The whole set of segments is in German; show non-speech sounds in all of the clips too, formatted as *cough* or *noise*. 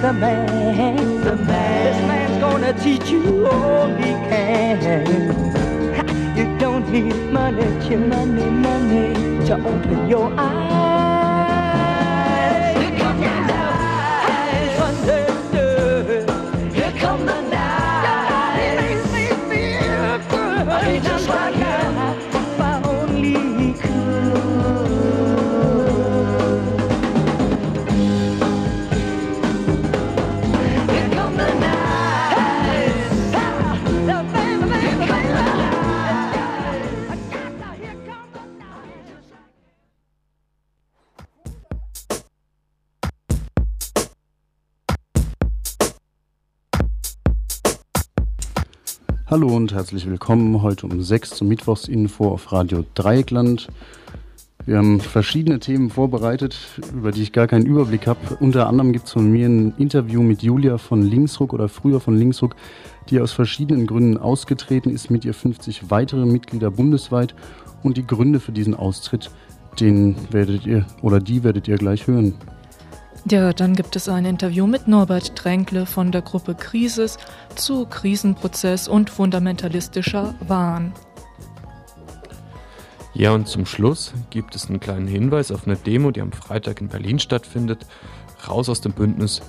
the man. The man. This man's gonna teach you all he can. You don't need money, money, money to open your eyes. Hallo und herzlich willkommen heute um 6 zum Mittwochsinfo auf Radio Dreieckland. Wir haben verschiedene Themen vorbereitet, über die ich gar keinen Überblick habe. Unter anderem gibt es von mir ein Interview mit Julia von Linksruck oder früher von Linksruck, die aus verschiedenen Gründen ausgetreten ist, mit ihr 50 weitere Mitglieder bundesweit. Und die Gründe für diesen Austritt, den werdet ihr oder die werdet ihr gleich hören. Ja, dann gibt es ein Interview mit Norbert Tränkle von der Gruppe Krisis zu Krisenprozess und fundamentalistischer Wahn. Ja, und zum Schluss gibt es einen kleinen Hinweis auf eine Demo, die am Freitag in Berlin stattfindet. Raus aus dem Bündnis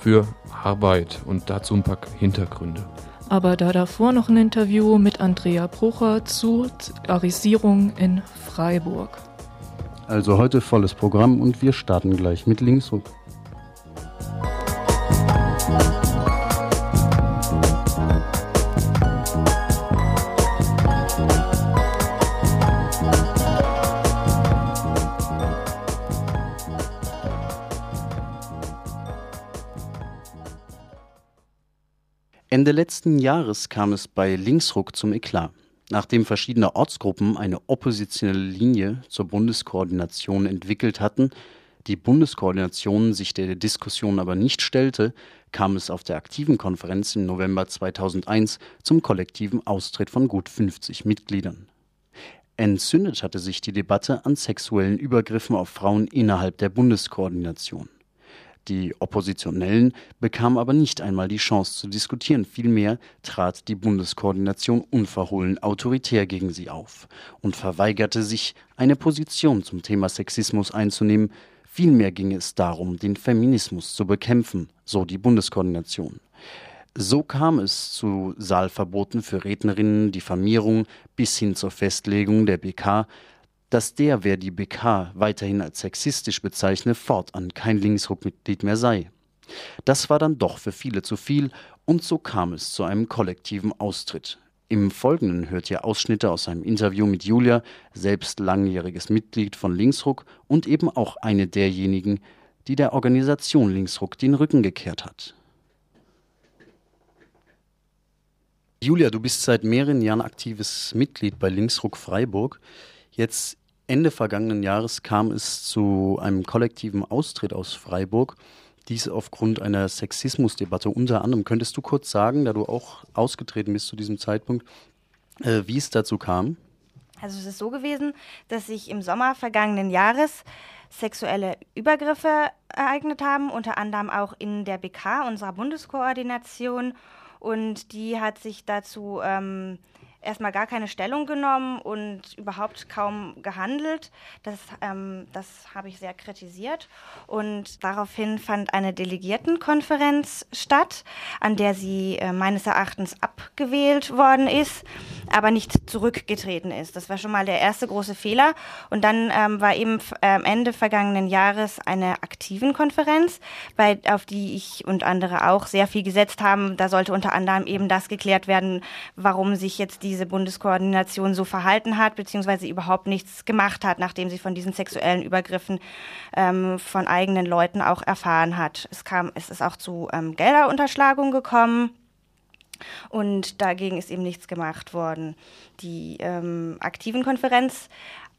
für Arbeit und dazu ein paar Hintergründe. Aber da davor noch ein Interview mit Andrea Brucher zu Arisierung in Freiburg. Also heute volles Programm und wir starten gleich mit Linksruck. Ende letzten Jahres kam es bei Linksruck zum Eklat. Nachdem verschiedene Ortsgruppen eine oppositionelle Linie zur Bundeskoordination entwickelt hatten, die Bundeskoordination sich der Diskussion aber nicht stellte, kam es auf der aktiven Konferenz im November 2001 zum kollektiven Austritt von gut 50 Mitgliedern. Entzündet hatte sich die Debatte an sexuellen Übergriffen auf Frauen innerhalb der Bundeskoordination. Die Oppositionellen bekamen aber nicht einmal die Chance zu diskutieren, vielmehr trat die Bundeskoordination unverhohlen autoritär gegen sie auf und verweigerte sich, eine Position zum Thema Sexismus einzunehmen, vielmehr ging es darum, den Feminismus zu bekämpfen, so die Bundeskoordination. So kam es zu Saalverboten für Rednerinnen, Diffamierung bis hin zur Festlegung der BK, dass der, wer die BK weiterhin als sexistisch bezeichne, fortan kein Linksruck-Mitglied mehr sei. Das war dann doch für viele zu viel und so kam es zu einem kollektiven Austritt. Im Folgenden hört ihr Ausschnitte aus einem Interview mit Julia, selbst langjähriges Mitglied von Linksruck und eben auch eine derjenigen, die der Organisation Linksruck den Rücken gekehrt hat. Julia, du bist seit mehreren Jahren aktives Mitglied bei Linksruck Freiburg. Jetzt Ende vergangenen Jahres kam es zu einem kollektiven Austritt aus Freiburg. Dies aufgrund einer Sexismusdebatte unter anderem. Könntest du kurz sagen, da du auch ausgetreten bist zu diesem Zeitpunkt, äh, wie es dazu kam? Also es ist so gewesen, dass sich im Sommer vergangenen Jahres sexuelle Übergriffe ereignet haben, unter anderem auch in der BK, unserer Bundeskoordination. Und die hat sich dazu ähm, erstmal gar keine Stellung genommen und überhaupt kaum gehandelt. Das, ähm, das habe ich sehr kritisiert. Und daraufhin fand eine Delegiertenkonferenz statt, an der sie äh, meines Erachtens abgewählt worden ist, aber nicht zurückgetreten ist. Das war schon mal der erste große Fehler. Und dann ähm, war eben am äh, Ende vergangenen Jahres eine aktiven Konferenz, bei, auf die ich und andere auch sehr viel gesetzt haben. Da sollte unter anderem eben das geklärt werden, warum sich jetzt diese Bundeskoordination so verhalten hat, beziehungsweise überhaupt nichts gemacht hat, nachdem sie von diesen sexuellen Übergriffen ähm, von eigenen Leuten auch erfahren hat. Es kam, es ist auch zu ähm, Gelderunterschlagung gekommen. Und dagegen ist eben nichts gemacht worden. Die ähm, aktiven Konferenz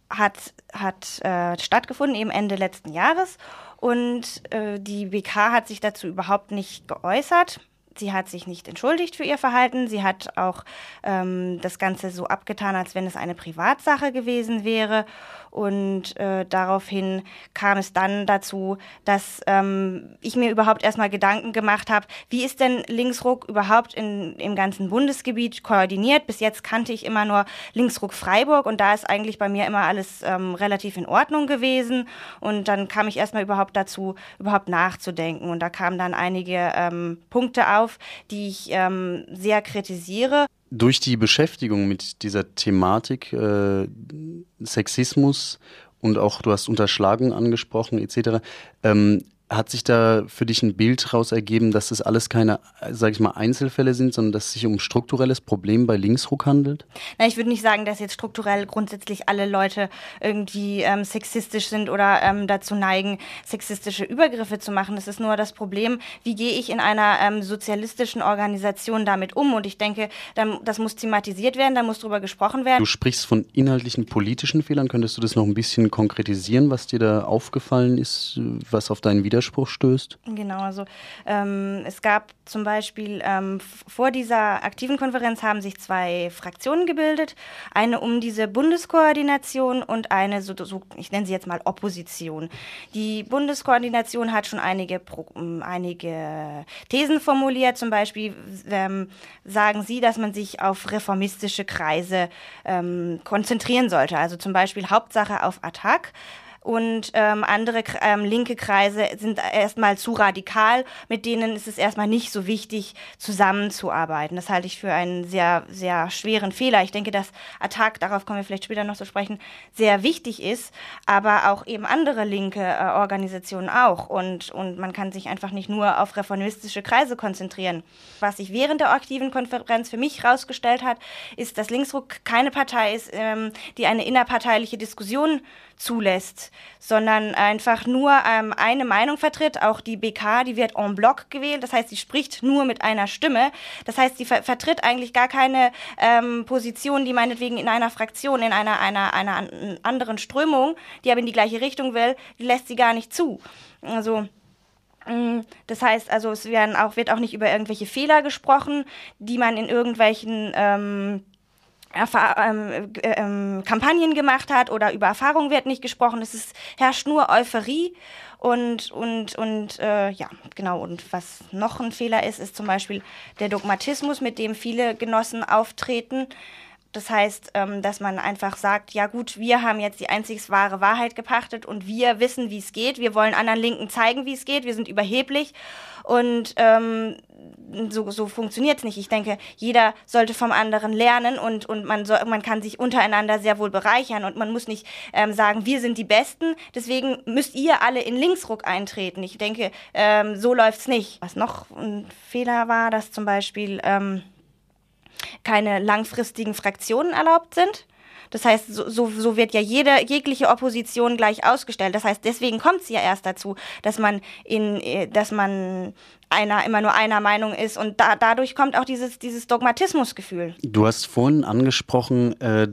hat, hat äh, stattgefunden, eben Ende letzten Jahres. Und äh, die BK hat sich dazu überhaupt nicht geäußert Sie hat sich nicht entschuldigt für ihr Verhalten. Sie hat auch ähm, das Ganze so abgetan, als wenn es eine Privatsache gewesen wäre. Und äh, daraufhin kam es dann dazu, dass ähm, ich mir überhaupt erstmal Gedanken gemacht habe, wie ist denn Linksruck überhaupt in, im ganzen Bundesgebiet koordiniert? Bis jetzt kannte ich immer nur Linksruck Freiburg und da ist eigentlich bei mir immer alles ähm, relativ in Ordnung gewesen. Und dann kam ich erstmal überhaupt dazu, überhaupt nachzudenken. Und da kamen dann einige ähm, Punkte auf, die ich ähm, sehr kritisiere. Durch die Beschäftigung mit dieser Thematik äh, Sexismus und auch du hast Unterschlagung angesprochen etc. Ähm, hat sich da für dich ein Bild raus ergeben, dass das alles keine, sag ich mal, Einzelfälle sind, sondern dass es sich um ein strukturelles Problem bei Linksruck handelt? Na, ich würde nicht sagen, dass jetzt strukturell grundsätzlich alle Leute irgendwie ähm, sexistisch sind oder ähm, dazu neigen, sexistische Übergriffe zu machen. Es ist nur das Problem, wie gehe ich in einer ähm, sozialistischen Organisation damit um? Und ich denke, das muss thematisiert werden, da muss drüber gesprochen werden. Du sprichst von inhaltlichen politischen Fehlern. Könntest du das noch ein bisschen konkretisieren, was dir da aufgefallen ist, was auf deinen Widerstand Widerspruch stößt? Genau, also ähm, es gab zum Beispiel ähm, vor dieser aktiven Konferenz haben sich zwei Fraktionen gebildet, eine um diese Bundeskoordination und eine, so, so ich nenne sie jetzt mal Opposition. Die Bundeskoordination hat schon einige, ähm, einige Thesen formuliert, zum Beispiel ähm, sagen sie, dass man sich auf reformistische Kreise ähm, konzentrieren sollte, also zum Beispiel Hauptsache auf Attac und ähm, andere ähm, linke Kreise sind erstmal zu radikal, mit denen ist es erstmal nicht so wichtig, zusammenzuarbeiten. Das halte ich für einen sehr, sehr schweren Fehler. Ich denke, dass Attac, darauf kommen wir vielleicht später noch zu sprechen, sehr wichtig ist, aber auch eben andere linke äh, Organisationen auch. Und, und man kann sich einfach nicht nur auf reformistische Kreise konzentrieren. Was sich während der aktiven Konferenz für mich herausgestellt hat, ist, dass Linksruck keine Partei ist, ähm, die eine innerparteiliche Diskussion zulässt, sondern einfach nur ähm, eine Meinung vertritt. Auch die BK, die wird en bloc gewählt, das heißt, sie spricht nur mit einer Stimme. Das heißt, sie ver vertritt eigentlich gar keine ähm, Position, die meinetwegen in einer Fraktion, in einer, einer, einer anderen Strömung, die aber in die gleiche Richtung will, die lässt sie gar nicht zu. Also mm, das heißt also, es werden auch, wird auch nicht über irgendwelche Fehler gesprochen, die man in irgendwelchen ähm, ähm, ähm, Kampagnen gemacht hat oder über Erfahrung wird nicht gesprochen. Es ist, herrscht nur Euphorie und und und äh, ja genau. Und was noch ein Fehler ist, ist zum Beispiel der Dogmatismus, mit dem viele Genossen auftreten. Das heißt, ähm, dass man einfach sagt, ja gut, wir haben jetzt die einzig wahre Wahrheit gepachtet und wir wissen, wie es geht. Wir wollen anderen Linken zeigen, wie es geht. Wir sind überheblich und ähm, so, so funktioniert es nicht. Ich denke, jeder sollte vom anderen lernen und, und man, soll, man kann sich untereinander sehr wohl bereichern und man muss nicht ähm, sagen, wir sind die Besten, deswegen müsst ihr alle in Linksruck eintreten. Ich denke, ähm, so läuft's nicht. Was noch ein Fehler war, dass zum Beispiel ähm, keine langfristigen Fraktionen erlaubt sind. Das heißt, so, so, so wird ja jede, jegliche Opposition gleich ausgestellt. Das heißt, deswegen kommt es ja erst dazu, dass man in, äh, dass man einer immer nur einer Meinung ist und da, dadurch kommt auch dieses, dieses Dogmatismusgefühl. Du hast vorhin angesprochen, äh,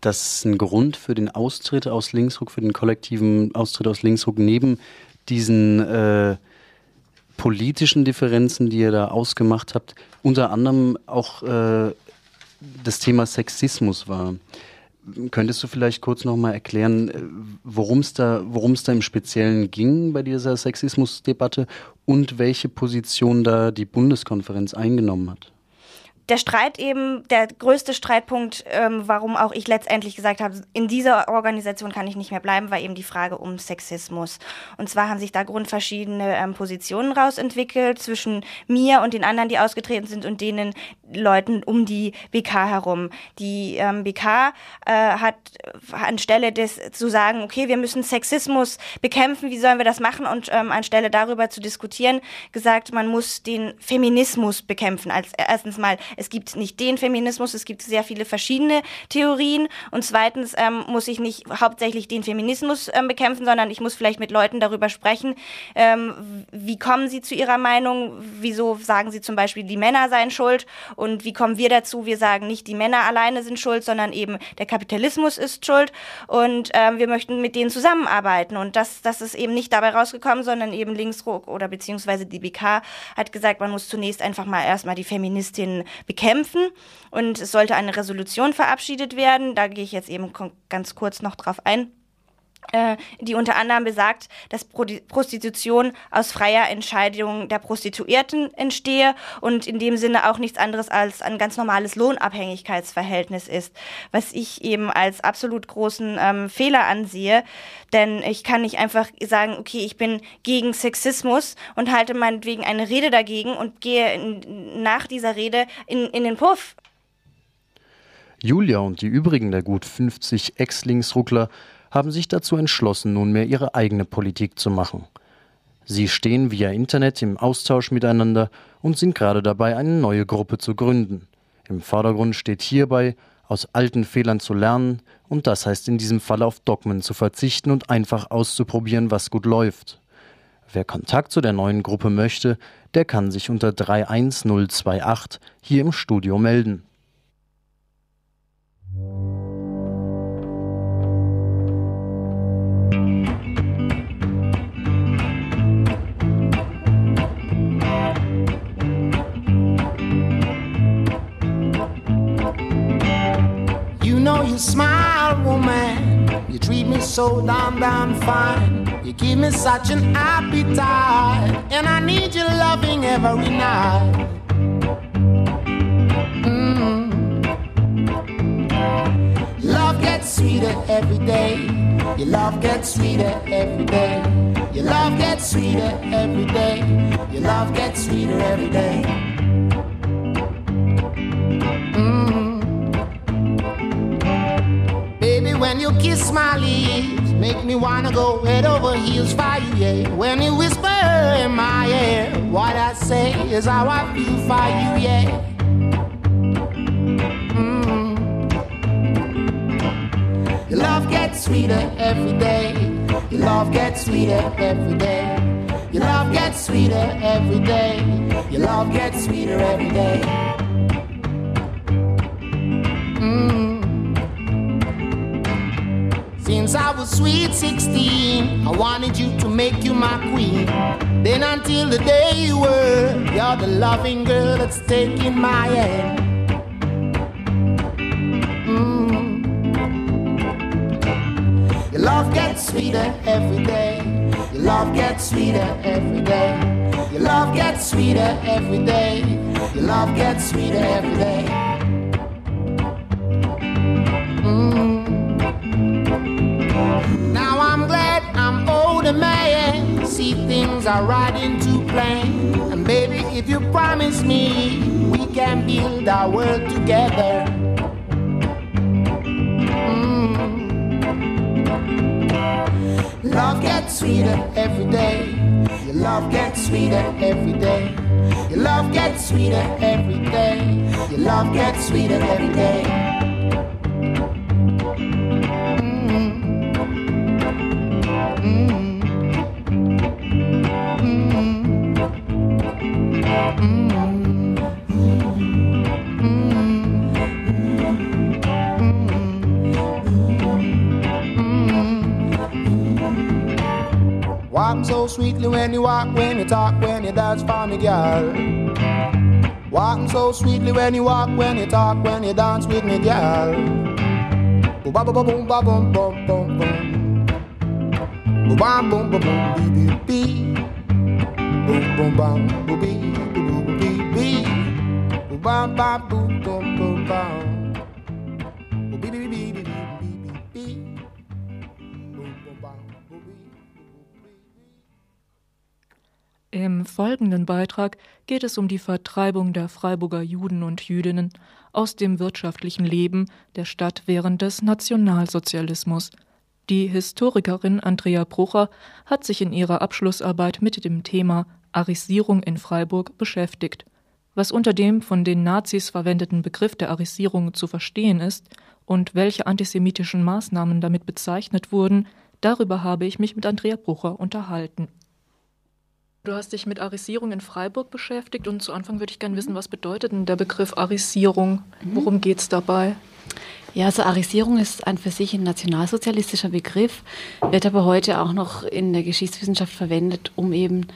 dass ein Grund für den Austritt aus Linksruck, für den kollektiven Austritt aus Linksruck neben diesen äh, politischen Differenzen, die ihr da ausgemacht habt, unter anderem auch äh, das Thema Sexismus war. Könntest du vielleicht kurz nochmal erklären, äh, worum es da, worum es da im Speziellen ging bei dieser Sexismusdebatte und welche Position da die Bundeskonferenz eingenommen hat? Der Streit eben, der größte Streitpunkt, ähm, warum auch ich letztendlich gesagt habe, in dieser Organisation kann ich nicht mehr bleiben, war eben die Frage um Sexismus. Und zwar haben sich da grundverschiedene ähm, Positionen rausentwickelt zwischen mir und den anderen, die ausgetreten sind und denen Leuten um die BK herum. Die ähm, BK äh, hat anstelle des zu sagen, okay, wir müssen Sexismus bekämpfen, wie sollen wir das machen? Und ähm, anstelle darüber zu diskutieren, gesagt, man muss den Feminismus bekämpfen. Als erstens mal es gibt nicht den Feminismus, es gibt sehr viele verschiedene Theorien. Und zweitens ähm, muss ich nicht hauptsächlich den Feminismus ähm, bekämpfen, sondern ich muss vielleicht mit Leuten darüber sprechen, ähm, wie kommen sie zu ihrer Meinung, wieso sagen sie zum Beispiel, die Männer seien schuld Und wie kommen wir dazu? Wir sagen nicht, die Männer alleine sind schuld, sondern eben der Kapitalismus ist schuld und ähm, wir möchten mit denen zusammenarbeiten. Und das, das ist eben nicht dabei rausgekommen, sondern eben Linksruck oder beziehungsweise die BK hat gesagt, man muss zunächst einfach mal erstmal die Feministinnen bekämpfen und es sollte eine Resolution verabschiedet werden. Da gehe ich jetzt eben ganz kurz noch drauf ein. Äh, die unter anderem besagt, dass Prostitution aus freier Entscheidung der Prostituierten entstehe und in dem Sinne auch nichts anderes als ein ganz normales Lohnabhängigkeitsverhältnis ist, was ich eben als absolut großen ähm, Fehler ansehe, denn ich kann nicht einfach sagen, okay, ich bin gegen Sexismus und halte meinetwegen eine Rede dagegen und gehe in, nach dieser Rede in, in den Puff. Julia und die übrigen der gut 50 Ex-Linksruckler haben sich dazu entschlossen, nunmehr ihre eigene Politik zu machen. Sie stehen via Internet im Austausch miteinander und sind gerade dabei, eine neue Gruppe zu gründen. Im Vordergrund steht hierbei, aus alten Fehlern zu lernen, und das heißt in diesem Fall auf Dogmen zu verzichten und einfach auszuprobieren, was gut läuft. Wer Kontakt zu der neuen Gruppe möchte, der kann sich unter 31028 hier im Studio melden. You smile, woman. You treat me so damn, damn fine. You give me such an appetite. And I need your loving every night. Mm. Love gets sweeter every day. Your love gets sweeter every day. Your love gets sweeter every day. Your love gets sweeter every day. Lips, make me wanna go head over heels for you, yeah. When you whisper in my ear, what I say is how I feel for you, yeah. Mm. Your love gets sweeter every day. Your love gets sweeter every day. Your love gets sweeter every day. Your love gets sweeter every day. Since I was sweet 16, I wanted you to make you my queen. Then until the day you were, you're the loving girl that's taking my hand. Mm. Your love gets sweeter every day. Your love gets sweeter every day. Your love gets sweeter every day. Your love gets sweeter every day. Things are right into plan. And baby, if you promise me, we can build our world together. Mm. Love gets sweeter every day. Your love gets sweeter every day. Your love gets sweeter every day. Your love gets sweeter every day. When you walk, when you talk, when you dance for me, girl. Walking so sweetly when you walk, when you talk, when you dance with me, girl. Boom, ba, boom, boom, ba, boom, boom, boom, boom. Boom, bam, boom, boom, boom, bee, bee, bee. Boom, boom, bam, boom, bee, boom, boom, bee, bee. Boom, bam, bam, boom, boom, boom, bam. Im folgenden Beitrag geht es um die Vertreibung der Freiburger Juden und Jüdinnen aus dem wirtschaftlichen Leben der Stadt während des Nationalsozialismus. Die Historikerin Andrea Brucher hat sich in ihrer Abschlussarbeit mit dem Thema Arisierung in Freiburg beschäftigt. Was unter dem von den Nazis verwendeten Begriff der Arisierung zu verstehen ist und welche antisemitischen Maßnahmen damit bezeichnet wurden, darüber habe ich mich mit Andrea Brucher unterhalten. Du hast dich mit Arisierung in Freiburg beschäftigt und zu Anfang würde ich gerne wissen, was bedeutet denn der Begriff Arisierung? Mhm. Worum geht es dabei? Ja, also Arisierung ist ein für sich ein nationalsozialistischer Begriff, wird aber heute auch noch in der Geschichtswissenschaft verwendet, um eben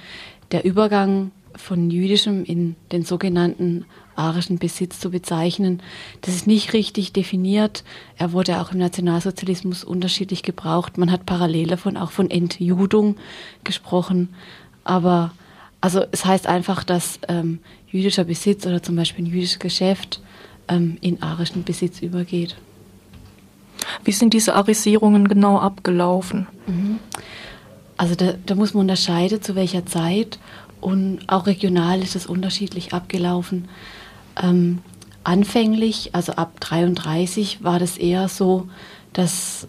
der Übergang von jüdischem in den sogenannten arischen Besitz zu bezeichnen. Das ist nicht richtig definiert. Er wurde auch im Nationalsozialismus unterschiedlich gebraucht. Man hat parallel davon auch von Entjudung gesprochen. Aber also es heißt einfach, dass ähm, jüdischer Besitz oder zum Beispiel ein jüdisches Geschäft ähm, in arischen Besitz übergeht. Wie sind diese Arisierungen genau abgelaufen? Mhm. Also da, da, muss man unterscheiden, zu welcher Zeit und auch regional ist es unterschiedlich abgelaufen. Ähm, anfänglich, also ab 33, war das eher so, dass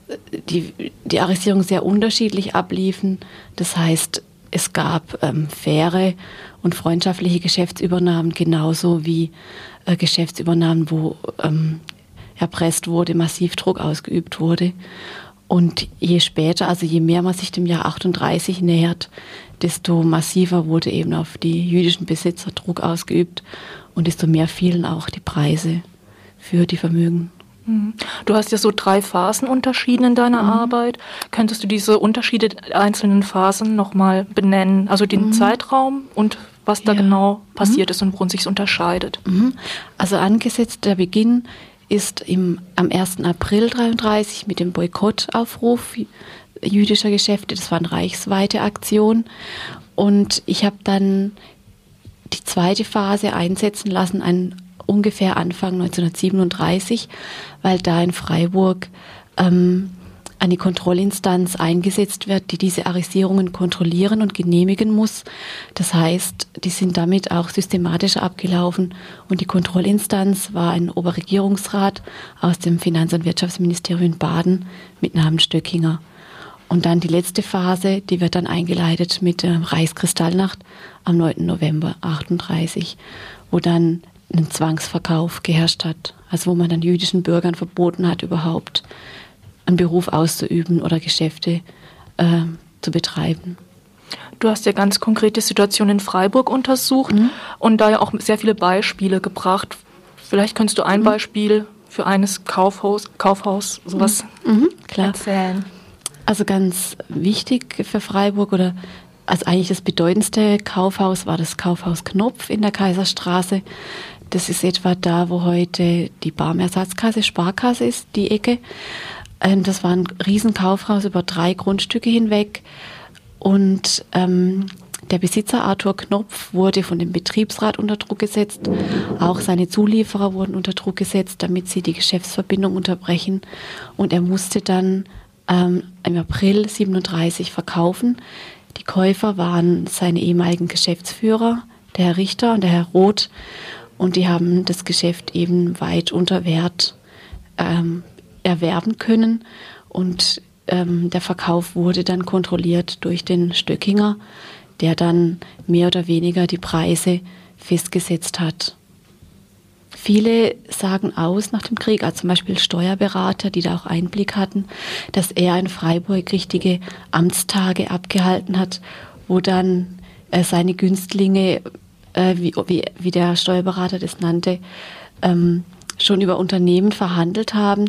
die, die Arisierungen sehr unterschiedlich abliefen. Das heißt, es gab ähm, faire und freundschaftliche Geschäftsübernahmen genauso wie äh, Geschäftsübernahmen, wo ähm, erpresst wurde, massiv Druck ausgeübt wurde. Und je später, also je mehr man sich dem Jahr 38 nähert, desto massiver wurde eben auf die jüdischen Besitzer Druck ausgeübt und desto mehr fielen auch die Preise für die Vermögen. Mhm. Du hast ja so drei Phasen unterschieden in deiner mhm. Arbeit. Könntest du diese Unterschiede der einzelnen Phasen nochmal benennen? Also den mhm. Zeitraum und was da ja. genau passiert mhm. ist und worin sich unterscheidet. Mhm. Also angesetzt der Beginn ist im, am 1. April 33 mit dem Boykottaufruf jüdischer Geschäfte. Das war eine reichsweite Aktion. Und ich habe dann die zweite Phase einsetzen lassen, ein ungefähr Anfang 1937, weil da in Freiburg ähm, eine Kontrollinstanz eingesetzt wird, die diese Arisierungen kontrollieren und genehmigen muss. Das heißt, die sind damit auch systematischer abgelaufen und die Kontrollinstanz war ein Oberregierungsrat aus dem Finanz- und Wirtschaftsministerium in Baden mit Namen Stöckinger. Und dann die letzte Phase, die wird dann eingeleitet mit der Reichskristallnacht am 9. November 38, wo dann einen Zwangsverkauf geherrscht hat. Also wo man dann jüdischen Bürgern verboten hat, überhaupt einen Beruf auszuüben oder Geschäfte äh, zu betreiben. Du hast ja ganz konkrete Situationen in Freiburg untersucht mhm. und da ja auch sehr viele Beispiele gebracht. Vielleicht könntest du ein mhm. Beispiel für eines Kaufhaus, Kaufhaus sowas mhm. mhm. erzählen. Also ganz wichtig für Freiburg oder also eigentlich das bedeutendste Kaufhaus war das Kaufhaus Knopf in der Kaiserstraße. Das ist etwa da, wo heute die Barmersatzkasse, Sparkasse ist, die Ecke. Ähm, das war ein Riesenkaufhaus über drei Grundstücke hinweg. Und ähm, der Besitzer Arthur Knopf wurde von dem Betriebsrat unter Druck gesetzt. Auch seine Zulieferer wurden unter Druck gesetzt, damit sie die Geschäftsverbindung unterbrechen. Und er musste dann ähm, im April 37 verkaufen. Die Käufer waren seine ehemaligen Geschäftsführer, der Herr Richter und der Herr Roth. Und die haben das Geschäft eben weit unter Wert ähm, erwerben können. Und ähm, der Verkauf wurde dann kontrolliert durch den Stöckinger, der dann mehr oder weniger die Preise festgesetzt hat. Viele sagen aus nach dem Krieg, also zum Beispiel Steuerberater, die da auch Einblick hatten, dass er in Freiburg richtige Amtstage abgehalten hat, wo dann äh, seine Günstlinge äh, wie, wie, wie der Steuerberater das nannte, ähm, schon über Unternehmen verhandelt haben,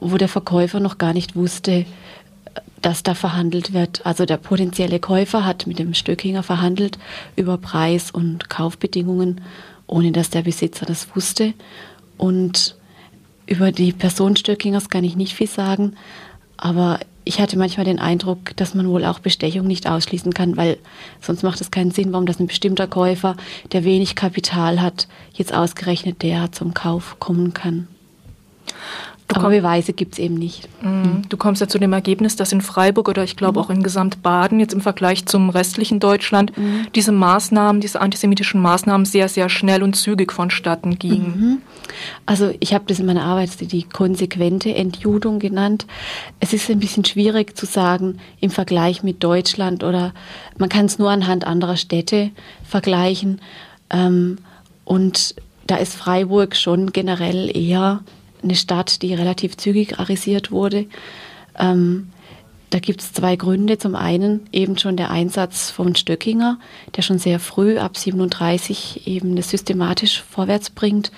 wo der Verkäufer noch gar nicht wusste, dass da verhandelt wird. Also der potenzielle Käufer hat mit dem Stöckinger verhandelt über Preis und Kaufbedingungen, ohne dass der Besitzer das wusste. Und über die Person Stöckingers kann ich nicht viel sagen, aber ich hatte manchmal den Eindruck, dass man wohl auch Bestechung nicht ausschließen kann, weil sonst macht es keinen Sinn, warum das ein bestimmter Käufer, der wenig Kapital hat, jetzt ausgerechnet der zum Kauf kommen kann. Du Aber Beweise gibt es eben nicht. Mhm. Du kommst ja zu dem Ergebnis, dass in Freiburg oder ich glaube mhm. auch in Gesamtbaden jetzt im Vergleich zum restlichen Deutschland mhm. diese Maßnahmen, diese antisemitischen Maßnahmen sehr, sehr schnell und zügig vonstatten gingen. Mhm. Also ich habe das in meiner Arbeit die konsequente Entjudung genannt. Es ist ein bisschen schwierig zu sagen im Vergleich mit Deutschland oder man kann es nur anhand anderer Städte vergleichen. Ähm, und da ist Freiburg schon generell eher eine Stadt, die relativ zügig arisiert wurde. Ähm, da gibt es zwei Gründe. Zum einen eben schon der Einsatz von Stöckinger, der schon sehr früh, ab 37, eben das systematisch vorwärts bringt.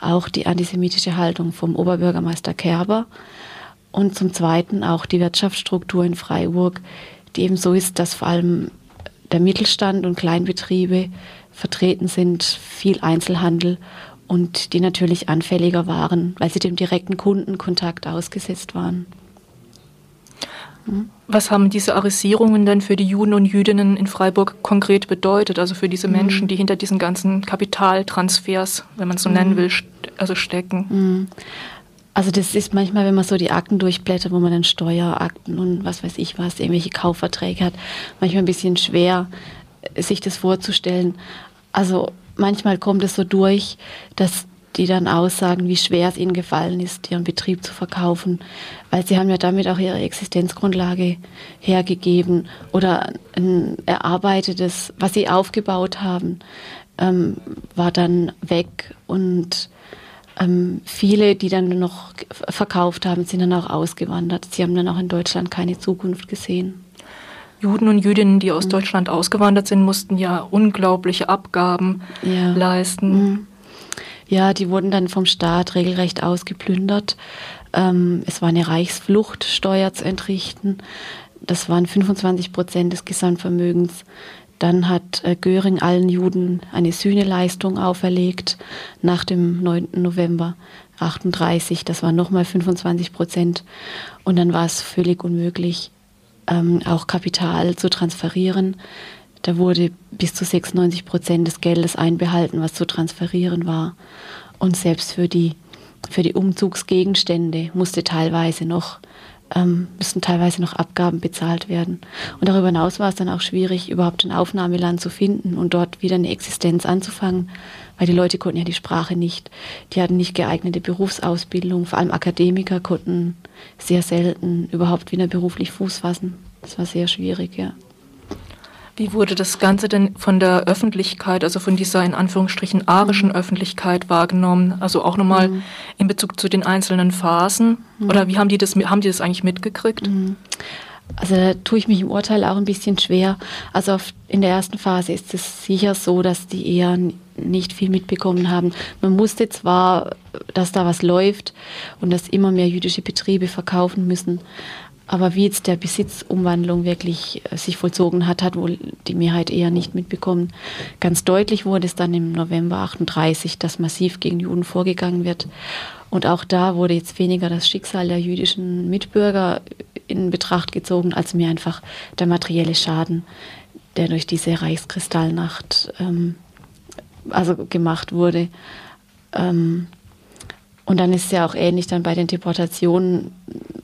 Auch die antisemitische Haltung vom Oberbürgermeister Kerber. Und zum zweiten auch die Wirtschaftsstruktur in Freiburg, die eben so ist, dass vor allem der Mittelstand und Kleinbetriebe vertreten sind, viel Einzelhandel und die natürlich anfälliger waren, weil sie dem direkten Kundenkontakt ausgesetzt waren. Was haben diese Arisierungen denn für die Juden und Jüdinnen in Freiburg konkret bedeutet? Also für diese Menschen, die hinter diesen ganzen Kapitaltransfers, wenn man es so nennen will, also stecken? Also das ist manchmal, wenn man so die Akten durchblättert, wo man dann Steuerakten und was weiß ich was, irgendwelche Kaufverträge hat, manchmal ein bisschen schwer, sich das vorzustellen. Also manchmal kommt es so durch, dass die dann aussagen, wie schwer es ihnen gefallen ist, ihren Betrieb zu verkaufen, weil sie haben ja damit auch ihre Existenzgrundlage hergegeben oder ein erarbeitetes, was sie aufgebaut haben, ähm, war dann weg und ähm, viele, die dann noch verkauft haben, sind dann auch ausgewandert. Sie haben dann auch in Deutschland keine Zukunft gesehen. Juden und Jüdinnen, die aus mhm. Deutschland ausgewandert sind, mussten ja unglaubliche Abgaben ja. leisten. Mhm. Ja, die wurden dann vom Staat regelrecht ausgeplündert. Ähm, es war eine Reichsflucht, Steuer zu entrichten. Das waren 25 Prozent des Gesamtvermögens. Dann hat äh, Göring allen Juden eine Sühneleistung auferlegt nach dem 9. November 38. Das waren nochmal 25 Prozent. Und dann war es völlig unmöglich, ähm, auch Kapital zu transferieren. Da wurde bis zu 96 Prozent des Geldes einbehalten, was zu transferieren war. Und selbst für die, für die Umzugsgegenstände musste teilweise noch, ähm, müssten teilweise noch Abgaben bezahlt werden. Und darüber hinaus war es dann auch schwierig, überhaupt ein Aufnahmeland zu finden und dort wieder eine Existenz anzufangen, weil die Leute konnten ja die Sprache nicht. Die hatten nicht geeignete Berufsausbildung. Vor allem Akademiker konnten sehr selten überhaupt wieder beruflich Fuß fassen. Das war sehr schwierig, ja. Wie wurde das Ganze denn von der Öffentlichkeit, also von dieser in Anführungsstrichen arischen mhm. Öffentlichkeit wahrgenommen? Also auch nochmal mhm. in Bezug zu den einzelnen Phasen? Mhm. Oder wie haben die das, haben die das eigentlich mitgekriegt? Mhm. Also da tue ich mich im Urteil auch ein bisschen schwer. Also in der ersten Phase ist es sicher so, dass die eher nicht viel mitbekommen haben. Man wusste zwar, dass da was läuft und dass immer mehr jüdische Betriebe verkaufen müssen, aber wie jetzt der Besitzumwandlung wirklich äh, sich vollzogen hat, hat wohl die Mehrheit eher nicht mitbekommen. Ganz deutlich wurde es dann im November 38, dass massiv gegen Juden vorgegangen wird. Und auch da wurde jetzt weniger das Schicksal der jüdischen Mitbürger in Betracht gezogen, als mehr einfach der materielle Schaden, der durch diese Reichskristallnacht ähm, also gemacht wurde. Ähm, und dann ist es ja auch ähnlich dann bei den Deportationen,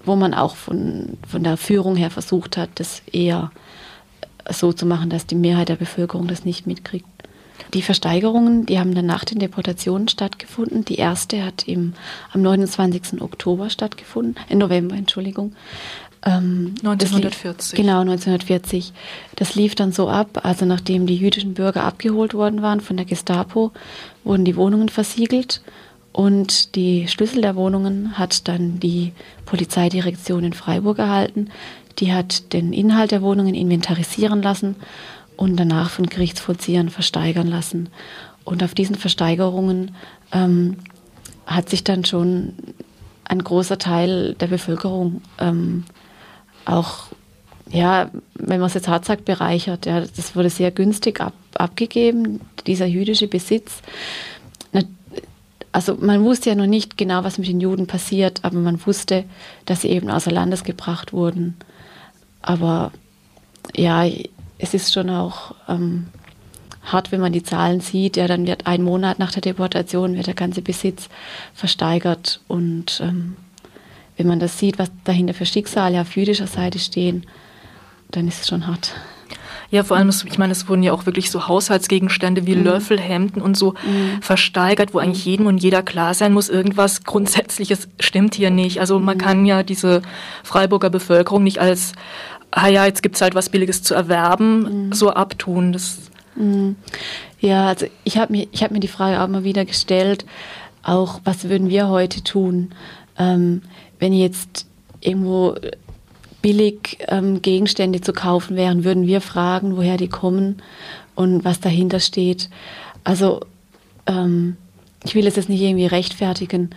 wo man auch von, von der Führung her versucht hat, das eher so zu machen, dass die Mehrheit der Bevölkerung das nicht mitkriegt. Die Versteigerungen, die haben dann nach den Deportationen stattgefunden. Die erste hat im, am 29. Oktober stattgefunden, im November, Entschuldigung. Ähm, 1940. Lief, genau, 1940. Das lief dann so ab, also nachdem die jüdischen Bürger abgeholt worden waren von der Gestapo, wurden die Wohnungen versiegelt und die Schlüssel der Wohnungen hat dann die Polizeidirektion in Freiburg erhalten. Die hat den Inhalt der Wohnungen inventarisieren lassen und danach von Gerichtsvollziehern versteigern lassen. Und auf diesen Versteigerungen ähm, hat sich dann schon ein großer Teil der Bevölkerung ähm, auch, ja, wenn man es jetzt hart sagt, bereichert. Ja, das wurde sehr günstig ab, abgegeben, dieser jüdische Besitz also man wusste ja noch nicht genau, was mit den Juden passiert, aber man wusste, dass sie eben außer Landes gebracht wurden. Aber ja, es ist schon auch ähm, hart, wenn man die Zahlen sieht. Ja, dann wird ein Monat nach der Deportation wird der ganze Besitz versteigert und ähm, wenn man das sieht, was dahinter für Schicksale auf jüdischer Seite stehen, dann ist es schon hart. Ja, vor allem, ich meine, es wurden ja auch wirklich so Haushaltsgegenstände wie mhm. Löffel, Hemden und so mhm. versteigert, wo eigentlich jedem und jeder klar sein muss, irgendwas Grundsätzliches stimmt hier nicht. Also man mhm. kann ja diese Freiburger Bevölkerung nicht als, ah ja, jetzt gibt's halt was Billiges zu erwerben, mhm. so abtun. Das mhm. ja, also ich habe mir, hab mir die Frage auch mal wieder gestellt, auch was würden wir heute tun, ähm, wenn jetzt irgendwo billig ähm, Gegenstände zu kaufen wären, würden wir fragen, woher die kommen und was dahinter steht. Also ähm, ich will es jetzt nicht irgendwie rechtfertigen,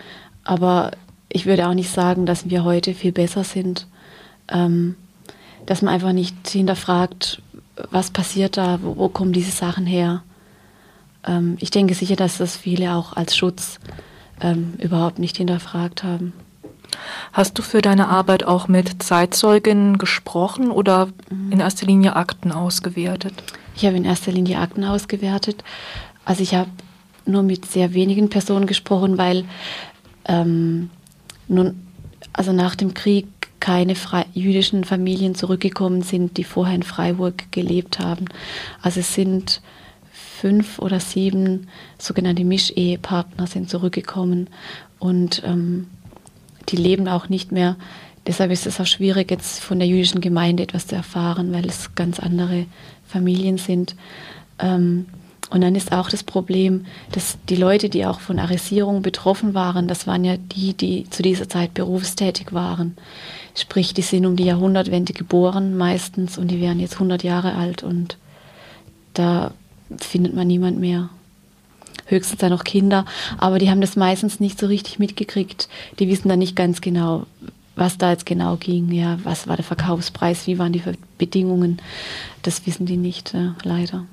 aber ich würde auch nicht sagen, dass wir heute viel besser sind. Ähm, dass man einfach nicht hinterfragt, was passiert da, wo, wo kommen diese Sachen her. Ähm, ich denke sicher, dass das viele auch als Schutz ähm, überhaupt nicht hinterfragt haben. Hast du für deine Arbeit auch mit Zeitzeugen gesprochen oder in erster Linie Akten ausgewertet? Ich habe in erster Linie Akten ausgewertet. Also ich habe nur mit sehr wenigen Personen gesprochen, weil ähm, nun, also nach dem Krieg keine Fre jüdischen Familien zurückgekommen sind, die vorher in Freiburg gelebt haben. Also es sind fünf oder sieben sogenannte Mischehepartner sind zurückgekommen und ähm, die leben auch nicht mehr. Deshalb ist es auch schwierig, jetzt von der jüdischen Gemeinde etwas zu erfahren, weil es ganz andere Familien sind. Ähm, und dann ist auch das Problem, dass die Leute, die auch von Arisierung betroffen waren, das waren ja die, die zu dieser Zeit berufstätig waren. Sprich, die sind um die Jahrhundertwende geboren meistens und die wären jetzt 100 Jahre alt und da findet man niemand mehr. Höchstens dann noch Kinder, aber die haben das meistens nicht so richtig mitgekriegt. Die wissen dann nicht ganz genau, was da jetzt genau ging. Ja, was war der Verkaufspreis, wie waren die Bedingungen. Das wissen die nicht, ja, leider.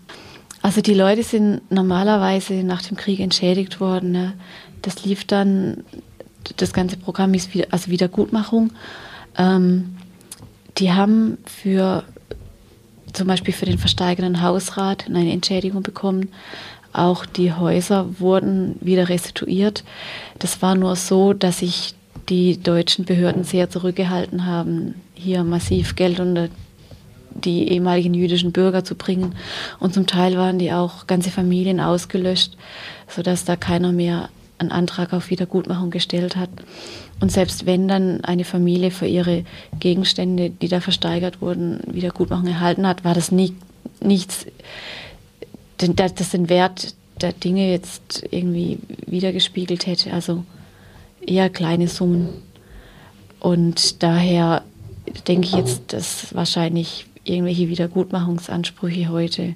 Also die Leute sind normalerweise nach dem Krieg entschädigt worden. Ja. Das lief dann, das ganze Programm ist wieder, also Wiedergutmachung. Ähm, die haben für zum Beispiel für den versteigenden Hausrat eine Entschädigung bekommen. Auch die Häuser wurden wieder restituiert. Das war nur so, dass sich die deutschen Behörden sehr zurückgehalten haben, hier massiv Geld unter die ehemaligen jüdischen Bürger zu bringen. Und zum Teil waren die auch ganze Familien ausgelöscht, sodass da keiner mehr einen Antrag auf Wiedergutmachung gestellt hat. Und selbst wenn dann eine Familie für ihre Gegenstände, die da versteigert wurden, Wiedergutmachung erhalten hat, war das nie, nichts, das den Wert der Dinge jetzt irgendwie wiedergespiegelt hätte. Also eher kleine Summen. Und daher denke ich jetzt, dass wahrscheinlich irgendwelche Wiedergutmachungsansprüche heute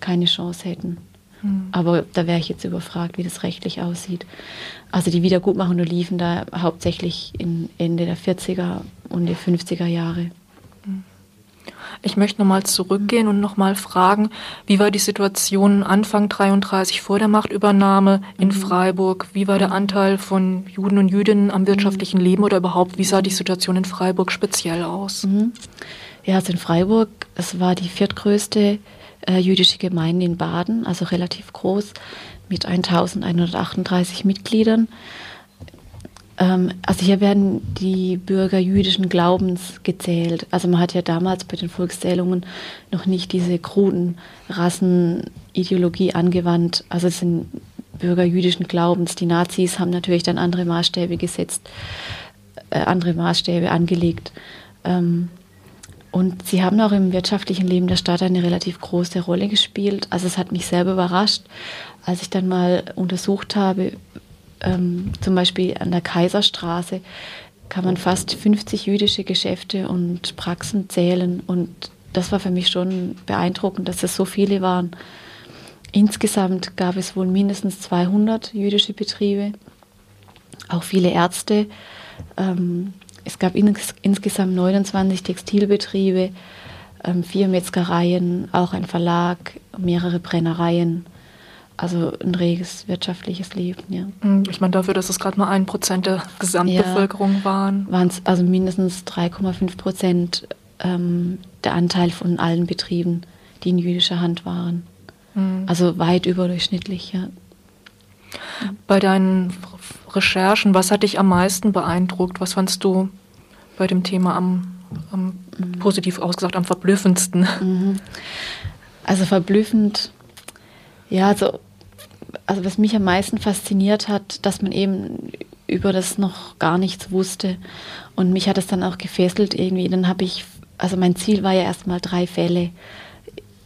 keine Chance hätten. Hm. Aber da wäre ich jetzt überfragt, wie das rechtlich aussieht. Also die Wiedergutmachungen liefen da hauptsächlich in Ende der 40er und der 50er Jahre. Ich möchte nochmal zurückgehen und nochmal fragen, wie war die Situation Anfang 33 vor der Machtübernahme in mhm. Freiburg? Wie war der Anteil von Juden und Jüdinnen am wirtschaftlichen Leben oder überhaupt, wie sah die Situation in Freiburg speziell aus? Mhm. Ja, also in Freiburg, es war die viertgrößte äh, jüdische Gemeinde in Baden, also relativ groß, mit 1138 Mitgliedern. Ähm, also hier werden die Bürger jüdischen Glaubens gezählt. Also man hat ja damals bei den Volkszählungen noch nicht diese kruden Rassenideologie angewandt. Also es sind Bürger jüdischen Glaubens. Die Nazis haben natürlich dann andere Maßstäbe gesetzt, äh, andere Maßstäbe angelegt. Ähm, und sie haben auch im wirtschaftlichen Leben der Stadt eine relativ große Rolle gespielt. Also es hat mich selber überrascht, als ich dann mal untersucht habe, ähm, zum Beispiel an der Kaiserstraße kann man fast 50 jüdische Geschäfte und Praxen zählen. Und das war für mich schon beeindruckend, dass es so viele waren. Insgesamt gab es wohl mindestens 200 jüdische Betriebe, auch viele Ärzte. Ähm, es gab ins, insgesamt 29 Textilbetriebe, ähm, vier Metzgereien, auch ein Verlag, mehrere Brennereien. Also ein reges wirtschaftliches Leben, ja. Hm, ich meine, dafür, dass es gerade mal ein Prozent der Gesamtbevölkerung ja, waren. Waren es also mindestens 3,5 Prozent ähm, der Anteil von allen Betrieben, die in jüdischer Hand waren. Mhm. Also weit überdurchschnittlich, ja. Bei deinen Recherchen, was hat dich am meisten beeindruckt? Was fandst du bei dem Thema am, am mhm. positiv ausgesagt, am verblüffendsten? Mhm. Also verblüffend, ja, also, also was mich am meisten fasziniert hat, dass man eben über das noch gar nichts wusste. Und mich hat es dann auch gefesselt irgendwie. Dann habe ich, also mein Ziel war ja erstmal drei Fälle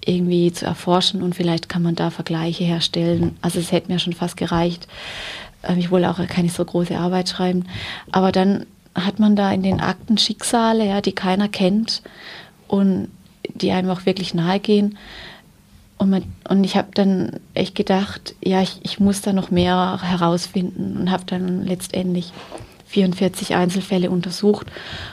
irgendwie zu erforschen und vielleicht kann man da Vergleiche herstellen. Also es hätte mir schon fast gereicht. Ähm, ich wollte auch keine so große Arbeit schreiben. Aber dann hat man da in den Akten Schicksale, ja, die keiner kennt und die einem auch wirklich nahe gehen. Und, mit, und ich habe dann echt gedacht, ja, ich, ich muss da noch mehr herausfinden und habe dann letztendlich 44 Einzelfälle untersucht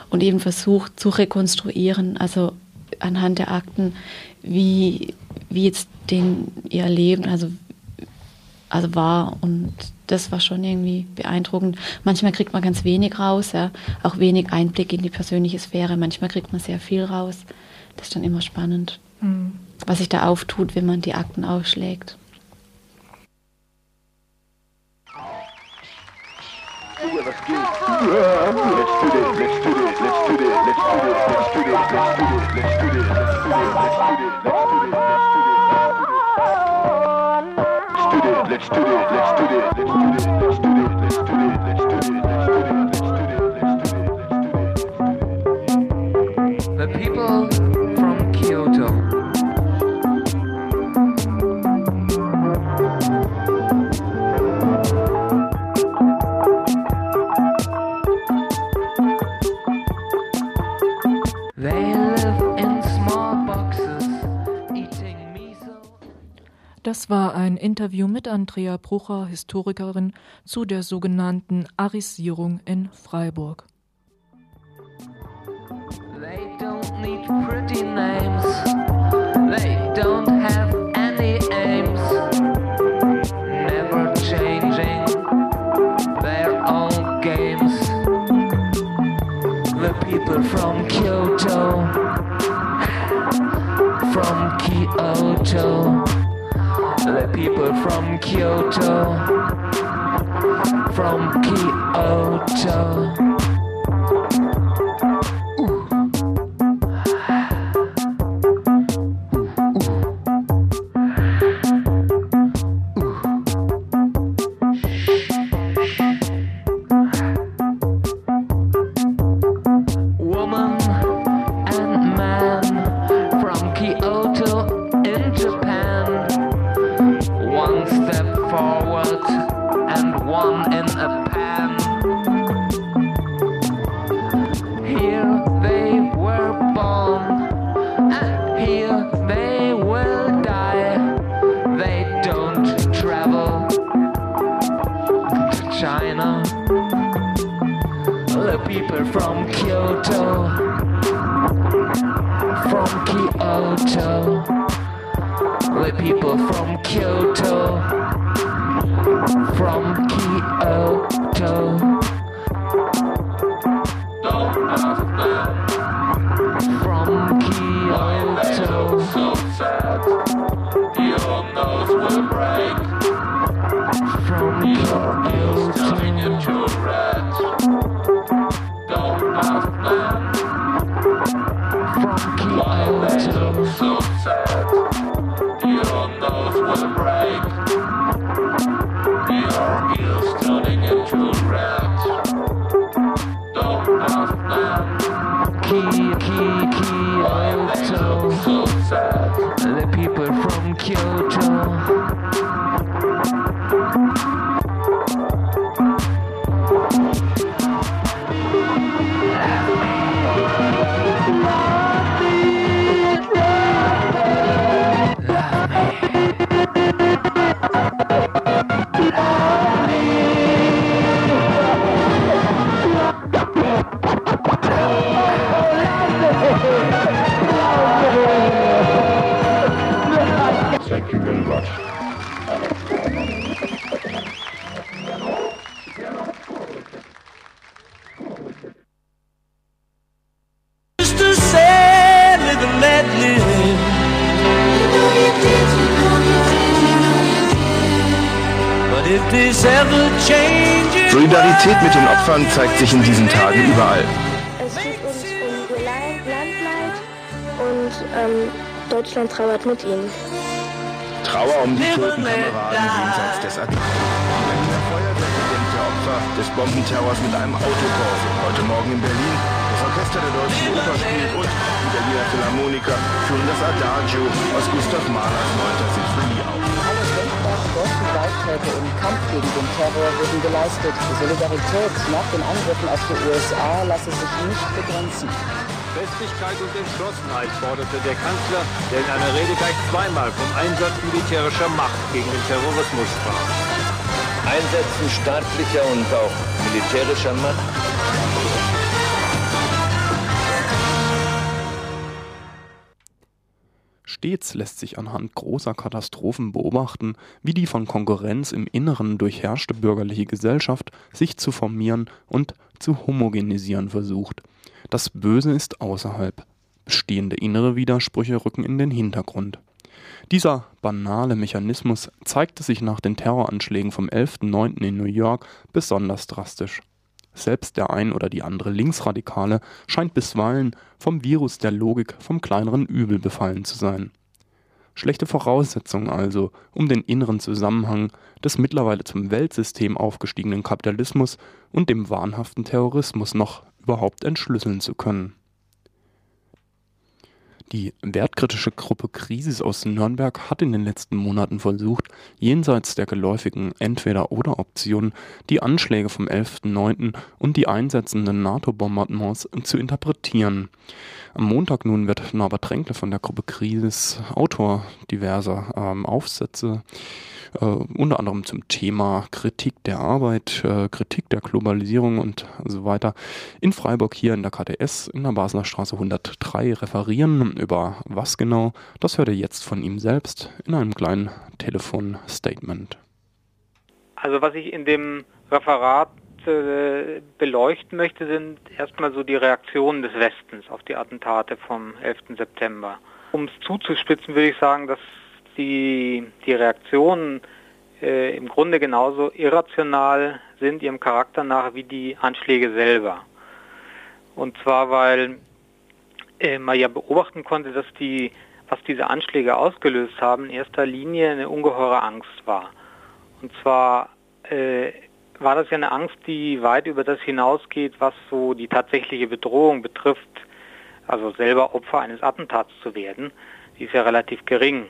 und eben versucht zu rekonstruieren, also anhand der Akten, wie, wie jetzt den, ihr Leben also, also war. Und das war schon irgendwie beeindruckend. Manchmal kriegt man ganz wenig raus, ja? auch wenig Einblick in die persönliche Sphäre. Manchmal kriegt man sehr viel raus. Das ist dann immer spannend. Mhm was sich da auftut, wenn man die Akten aufschlägt. Let's do it, let's do it, let's do it, let's do it, let's do it, let's do it, let's do it. Das war ein Interview mit Andrea Brucher, Historikerin, zu der sogenannten Arisierung in Freiburg. They don't need pretty names. They don't have any aims. Never changing their own games. The people from Kyoto, from Kyoto. The people from Kyoto, from Kyoto. Kyoto, from Kyoto, the people from Kyoto, Solidarität mit den Opfern zeigt sich in diesen Tagen überall. Es geht uns um Landleid und ähm, Deutschland trauert mit ihnen. Trauer um die toten Kameraden jenseits des Atlantiks. Die Berliner Feuerwehr gedenkt der Opfer des Bombenterrors mit einem Autokorso. Heute Morgen in Berlin. Das Orchester der Deutschen Oper spielt und die Berliner Philharmoniker führen das Adagio aus Gustav Mahlers 9. Sinfonie auf. Alle denkbaren deutschen Gewalttäter im Kampf gegen den Terror wurden geleistet. Die Solidarität nach den Angriffen auf die USA lasse sich nicht begrenzen. Festigkeit und Entschlossenheit forderte der Kanzler, der in einer Rede gleich zweimal vom Einsatz militärischer Macht gegen den Terrorismus sprach. Einsetzen staatlicher und auch militärischer Macht Stets lässt sich anhand großer Katastrophen beobachten, wie die von Konkurrenz im Inneren durchherrschte bürgerliche Gesellschaft sich zu formieren und zu homogenisieren versucht. Das Böse ist außerhalb. Bestehende innere Widersprüche rücken in den Hintergrund. Dieser banale Mechanismus zeigte sich nach den Terroranschlägen vom 11.09. in New York besonders drastisch. Selbst der ein oder die andere Linksradikale scheint bisweilen vom Virus der Logik vom kleineren Übel befallen zu sein. Schlechte Voraussetzungen also, um den inneren Zusammenhang des mittlerweile zum Weltsystem aufgestiegenen Kapitalismus und dem wahnhaften Terrorismus noch überhaupt entschlüsseln zu können die wertkritische Gruppe Krisis aus Nürnberg hat in den letzten Monaten versucht, jenseits der geläufigen Entweder-oder-Optionen die Anschläge vom 11.09. und die einsetzenden NATO-Bombardements zu interpretieren. Am Montag nun wird Norbert Tränkle von der Gruppe Krisis Autor diverser ähm, Aufsätze äh, unter anderem zum Thema Kritik der Arbeit, äh, Kritik der Globalisierung und so weiter in Freiburg hier in der KTS in der Basler Straße 103 referieren. Über was genau, das hört ihr jetzt von ihm selbst in einem kleinen Telefonstatement. Also was ich in dem Referat äh, beleuchten möchte, sind erstmal so die Reaktionen des Westens auf die Attentate vom 11. September. Um es zuzuspitzen, würde ich sagen, dass die, die Reaktionen äh, im Grunde genauso irrational sind ihrem Charakter nach wie die Anschläge selber. Und zwar, weil äh, man ja beobachten konnte, dass die, was diese Anschläge ausgelöst haben, in erster Linie eine ungeheure Angst war. Und zwar äh, war das ja eine Angst, die weit über das hinausgeht, was so die tatsächliche Bedrohung betrifft, also selber Opfer eines Attentats zu werden. Die ist ja relativ gering.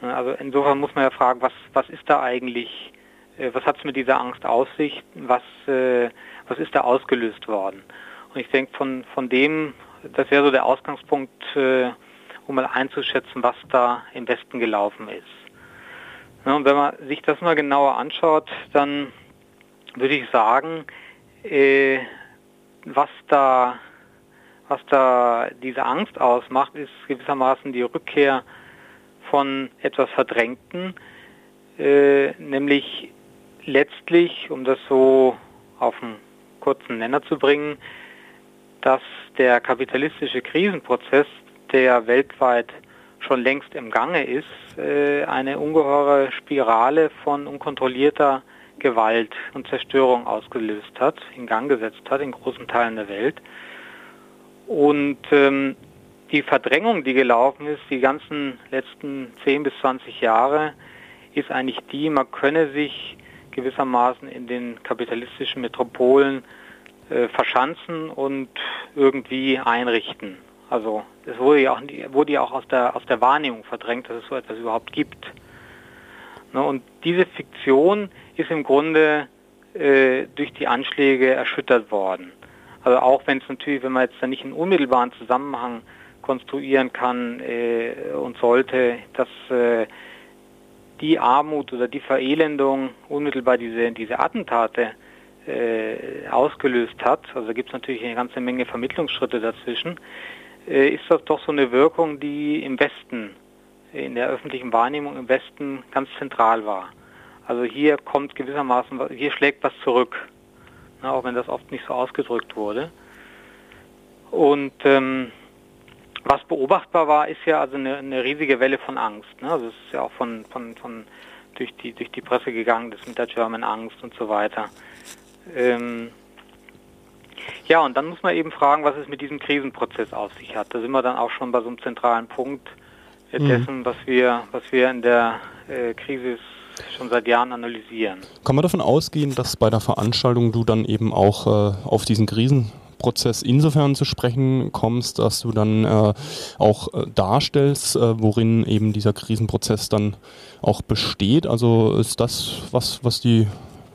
Also insofern muss man ja fragen, was, was ist da eigentlich, äh, was hat es mit dieser Angst aus sich, was, äh, was ist da ausgelöst worden? Und ich denke, von, von dem, das wäre so der Ausgangspunkt, äh, um mal einzuschätzen, was da im Westen gelaufen ist. Und wenn man sich das mal genauer anschaut, dann würde ich sagen, äh, was da was da diese Angst ausmacht, ist gewissermaßen die Rückkehr von etwas Verdrängten, äh, nämlich letztlich, um das so auf einen kurzen Nenner zu bringen, dass der kapitalistische Krisenprozess, der weltweit schon längst im Gange ist, äh, eine ungeheure Spirale von unkontrollierter Gewalt und Zerstörung ausgelöst hat, in Gang gesetzt hat in großen Teilen der Welt. Und ähm, die Verdrängung, die gelaufen ist, die ganzen letzten 10 bis 20 Jahre, ist eigentlich die, man könne sich gewissermaßen in den kapitalistischen Metropolen äh, verschanzen und irgendwie einrichten. Also es wurde ja auch, wurde ja auch aus, der, aus der Wahrnehmung verdrängt, dass es so etwas überhaupt gibt. Ne, und diese Fiktion ist im Grunde äh, durch die Anschläge erschüttert worden. Also auch wenn es natürlich, wenn man jetzt da nicht einen unmittelbaren Zusammenhang konstruieren kann äh, und sollte, dass äh, die Armut oder die Verelendung unmittelbar diese, diese Attentate äh, ausgelöst hat, also gibt es natürlich eine ganze Menge Vermittlungsschritte dazwischen, äh, ist das doch so eine Wirkung, die im Westen, in der öffentlichen Wahrnehmung im Westen ganz zentral war. Also hier kommt gewissermaßen, hier schlägt was zurück, ne, auch wenn das oft nicht so ausgedrückt wurde. Und ähm, was beobachtbar war, ist ja also eine, eine riesige Welle von Angst. Ne? Also es ist ja auch von, von, von durch die durch die Presse gegangen, das mit der German Angst und so weiter. Ähm ja, und dann muss man eben fragen, was es mit diesem Krisenprozess auf sich hat. Da sind wir dann auch schon bei so einem zentralen Punkt äh, mhm. dessen, was wir was wir in der äh, Krise schon seit Jahren analysieren. Kann man davon ausgehen, dass bei der Veranstaltung du dann eben auch äh, auf diesen Krisen Prozess insofern zu sprechen kommst, dass du dann äh, auch äh, darstellst, äh, worin eben dieser Krisenprozess dann auch besteht. Also ist das was, was die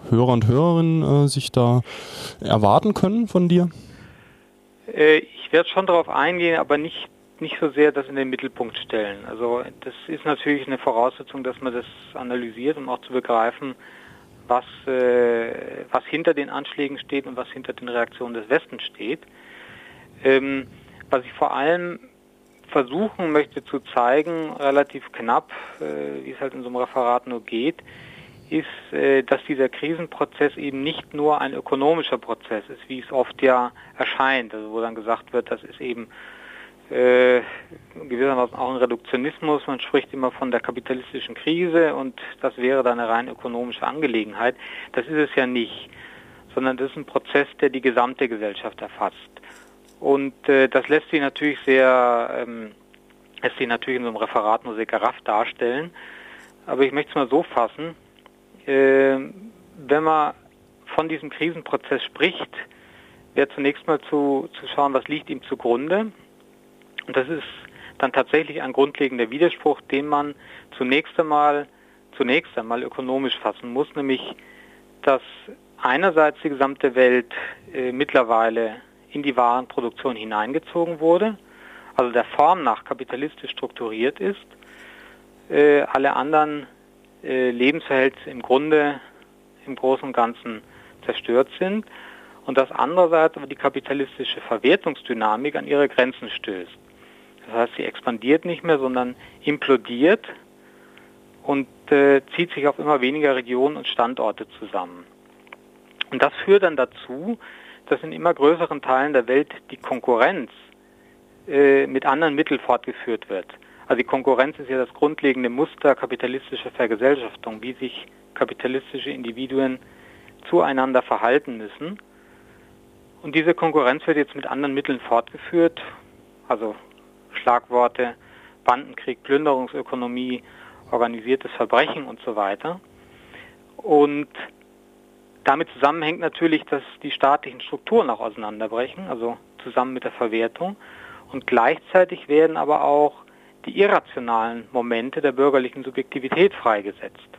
Hörer und Hörerinnen äh, sich da erwarten können von dir? Äh, ich werde schon darauf eingehen, aber nicht nicht so sehr das in den Mittelpunkt stellen. Also das ist natürlich eine Voraussetzung, dass man das analysiert, um auch zu begreifen, was, äh, was hinter den Anschlägen steht und was hinter den Reaktionen des Westens steht. Ähm, was ich vor allem versuchen möchte zu zeigen, relativ knapp, äh, wie es halt in so einem Referat nur geht, ist, äh, dass dieser Krisenprozess eben nicht nur ein ökonomischer Prozess ist, wie es oft ja erscheint, also wo dann gesagt wird, das ist eben äh, gewissermaßen auch ein Reduktionismus. Man spricht immer von der kapitalistischen Krise und das wäre dann eine rein ökonomische Angelegenheit. Das ist es ja nicht, sondern das ist ein Prozess, der die gesamte Gesellschaft erfasst. Und äh, das lässt sich natürlich sehr, ähm, lässt sich natürlich in so einem Referat nur sehr gerafft darstellen. Aber ich möchte es mal so fassen, wenn man von diesem Krisenprozess spricht, wäre zunächst mal zu, zu schauen, was liegt ihm zugrunde. Und das ist dann tatsächlich ein grundlegender Widerspruch, den man zunächst einmal, zunächst einmal ökonomisch fassen muss, nämlich dass einerseits die gesamte Welt äh, mittlerweile in die Warenproduktion hineingezogen wurde, also der Form nach kapitalistisch strukturiert ist, äh, alle anderen äh, Lebensverhältnisse im Grunde im Großen und Ganzen zerstört sind und dass andererseits aber die kapitalistische Verwertungsdynamik an ihre Grenzen stößt. Das heißt, sie expandiert nicht mehr, sondern implodiert und äh, zieht sich auf immer weniger Regionen und Standorte zusammen. Und das führt dann dazu, dass in immer größeren Teilen der Welt die Konkurrenz äh, mit anderen Mitteln fortgeführt wird. Also die Konkurrenz ist ja das grundlegende Muster kapitalistischer Vergesellschaftung, wie sich kapitalistische Individuen zueinander verhalten müssen. Und diese Konkurrenz wird jetzt mit anderen Mitteln fortgeführt, also Schlagworte Bandenkrieg, Plünderungsökonomie, organisiertes Verbrechen und so weiter. Und damit zusammenhängt natürlich, dass die staatlichen Strukturen auch auseinanderbrechen, also zusammen mit der Verwertung. Und gleichzeitig werden aber auch die irrationalen Momente der bürgerlichen Subjektivität freigesetzt.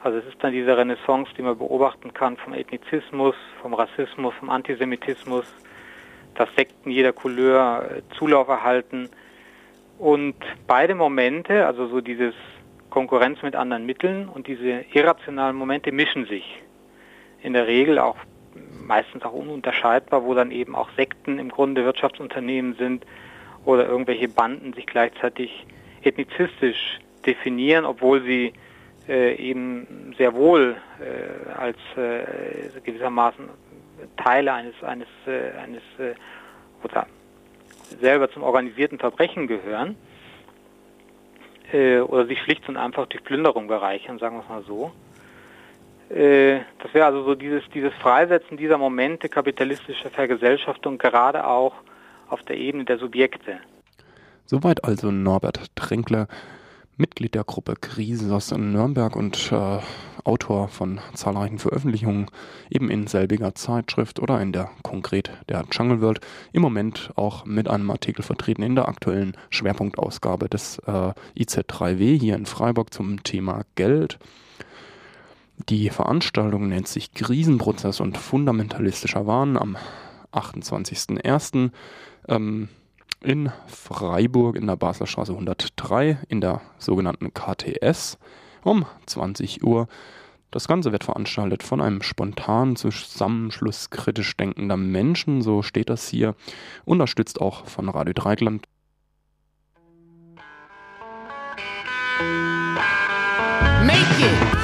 Also es ist dann diese Renaissance, die man beobachten kann vom Ethnizismus, vom Rassismus, vom Antisemitismus, dass Sekten jeder Couleur äh, Zulauf erhalten, und beide Momente, also so dieses Konkurrenz mit anderen Mitteln und diese irrationalen Momente mischen sich. In der Regel auch meistens auch ununterscheidbar, wo dann eben auch Sekten im Grunde Wirtschaftsunternehmen sind oder irgendwelche Banden sich gleichzeitig ethnizistisch definieren, obwohl sie äh, eben sehr wohl äh, als äh, gewissermaßen Teile eines eines äh, eines äh, oder selber zum organisierten Verbrechen gehören äh, oder sich schlicht und einfach durch Plünderung bereichern, sagen wir es mal so. Das wäre also so dieses, dieses Freisetzen dieser Momente kapitalistischer Vergesellschaftung gerade auch auf der Ebene der Subjekte. Soweit also Norbert Tränkler, Mitglied der Gruppe Krisis in Nürnberg und äh, Autor von zahlreichen Veröffentlichungen, eben in selbiger Zeitschrift oder in der konkret der Jungle World, im Moment auch mit einem Artikel vertreten in der aktuellen Schwerpunktausgabe des äh, IZ3W hier in Freiburg zum Thema Geld. Die Veranstaltung nennt sich Krisenprozess und fundamentalistischer Wahn am 28.01. Ähm, in Freiburg in der Basler Straße 103 in der sogenannten KTS um 20 Uhr. Das Ganze wird veranstaltet von einem spontanen Zusammenschluss kritisch denkender Menschen, so steht das hier, unterstützt auch von Radio Dreigland. Make it.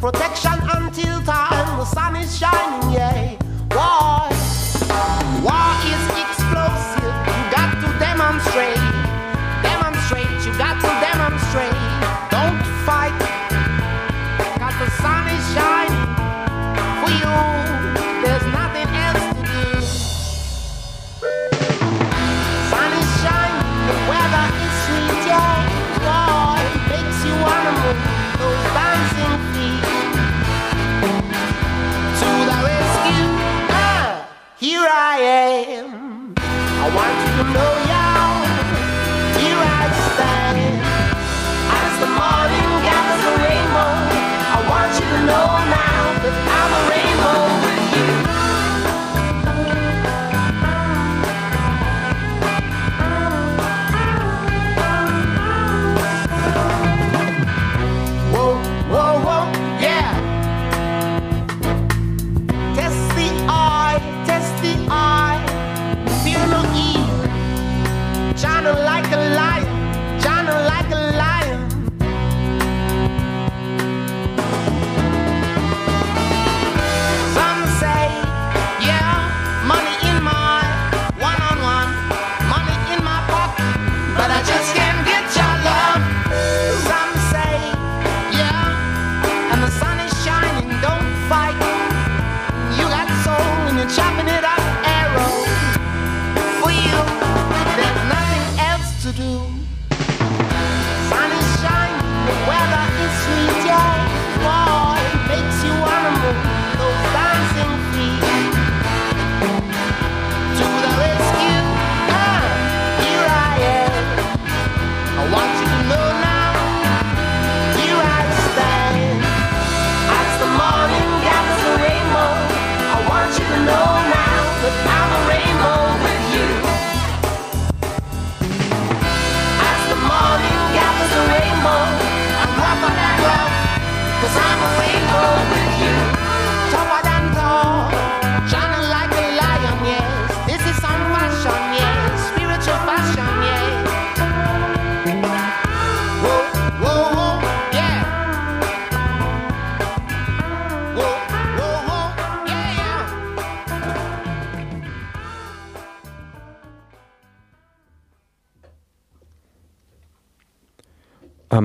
protection and Yeah.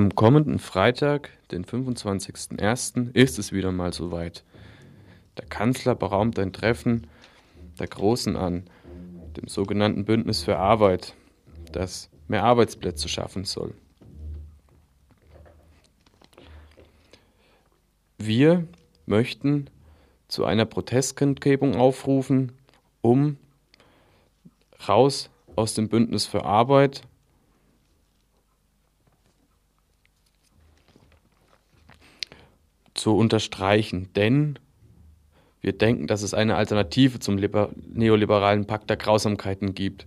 Am kommenden Freitag, den 25.01., ist es wieder mal soweit. Der Kanzler beraumt ein Treffen der Großen an, dem sogenannten Bündnis für Arbeit, das mehr Arbeitsplätze schaffen soll. Wir möchten zu einer Protestkundgebung aufrufen, um raus aus dem Bündnis für Arbeit zu unterstreichen, denn wir denken, dass es eine Alternative zum liber neoliberalen Pakt der Grausamkeiten gibt.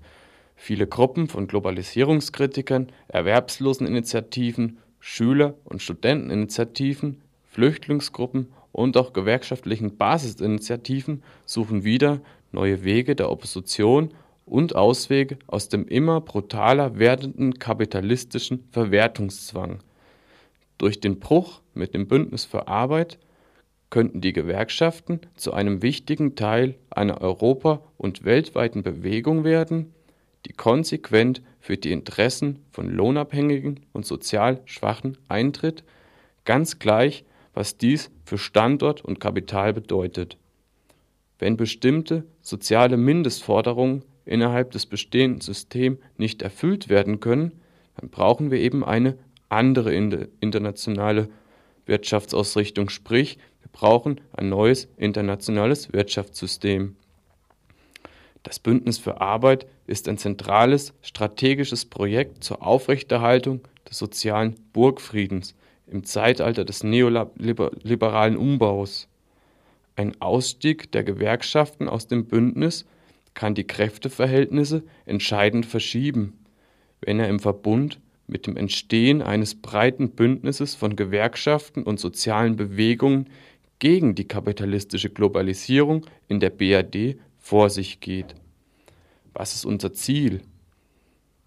Viele Gruppen von Globalisierungskritikern, Erwerbsloseninitiativen, Schüler- und Studenteninitiativen, Flüchtlingsgruppen und auch gewerkschaftlichen Basisinitiativen suchen wieder neue Wege der Opposition und Auswege aus dem immer brutaler werdenden kapitalistischen Verwertungszwang. Durch den Bruch mit dem Bündnis für Arbeit könnten die Gewerkschaften zu einem wichtigen Teil einer europa- und weltweiten Bewegung werden, die konsequent für die Interessen von Lohnabhängigen und sozial Schwachen eintritt, ganz gleich, was dies für Standort und Kapital bedeutet. Wenn bestimmte soziale Mindestforderungen innerhalb des bestehenden Systems nicht erfüllt werden können, dann brauchen wir eben eine andere internationale Wirtschaftsausrichtung, sprich wir brauchen ein neues internationales Wirtschaftssystem. Das Bündnis für Arbeit ist ein zentrales strategisches Projekt zur Aufrechterhaltung des sozialen Burgfriedens im Zeitalter des neoliberalen Umbaus. Ein Ausstieg der Gewerkschaften aus dem Bündnis kann die Kräfteverhältnisse entscheidend verschieben, wenn er im Verbund mit dem Entstehen eines breiten Bündnisses von Gewerkschaften und sozialen Bewegungen gegen die kapitalistische Globalisierung in der BRD vor sich geht. Was ist unser Ziel?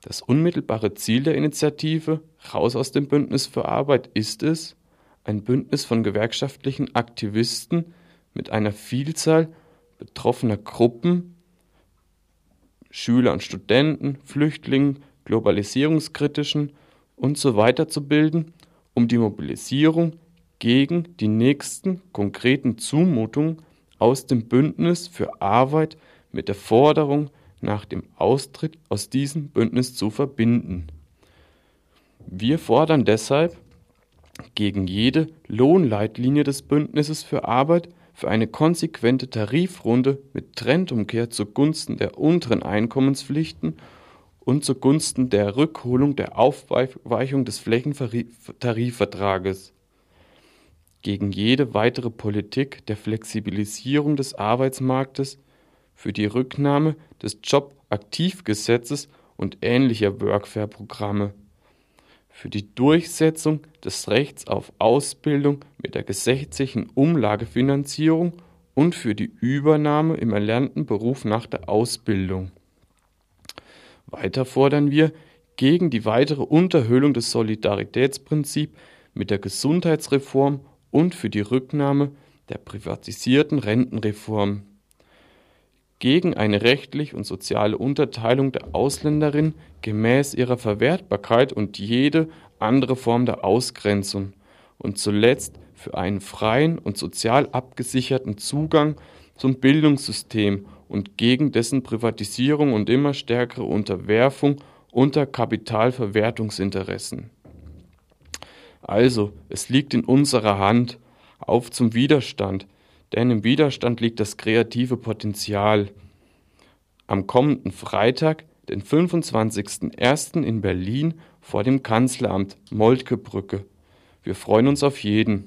Das unmittelbare Ziel der Initiative Raus aus dem Bündnis für Arbeit ist es, ein Bündnis von gewerkschaftlichen Aktivisten mit einer Vielzahl betroffener Gruppen, Schüler und Studenten, Flüchtlingen, globalisierungskritischen und so weiter zu bilden, um die Mobilisierung gegen die nächsten konkreten Zumutungen aus dem Bündnis für Arbeit mit der Forderung nach dem Austritt aus diesem Bündnis zu verbinden. Wir fordern deshalb gegen jede Lohnleitlinie des Bündnisses für Arbeit für eine konsequente Tarifrunde mit Trendumkehr zugunsten der unteren Einkommenspflichten und zugunsten der Rückholung der Aufweichung des Flächentarifvertrages. Gegen jede weitere Politik der Flexibilisierung des Arbeitsmarktes für die Rücknahme des Jobaktivgesetzes und ähnlicher Workfare-Programme für die Durchsetzung des Rechts auf Ausbildung mit der gesetzlichen Umlagefinanzierung und für die Übernahme im erlernten Beruf nach der Ausbildung. Weiter fordern wir gegen die weitere Unterhöhlung des Solidaritätsprinzips mit der Gesundheitsreform und für die Rücknahme der privatisierten Rentenreform. Gegen eine rechtlich und soziale Unterteilung der Ausländerin gemäß ihrer Verwertbarkeit und jede andere Form der Ausgrenzung. Und zuletzt für einen freien und sozial abgesicherten Zugang zum Bildungssystem und gegen dessen Privatisierung und immer stärkere Unterwerfung unter Kapitalverwertungsinteressen. Also, es liegt in unserer Hand, auf zum Widerstand, denn im Widerstand liegt das kreative Potenzial. Am kommenden Freitag, den 25.01. in Berlin vor dem Kanzleramt Moltkebrücke. Wir freuen uns auf jeden.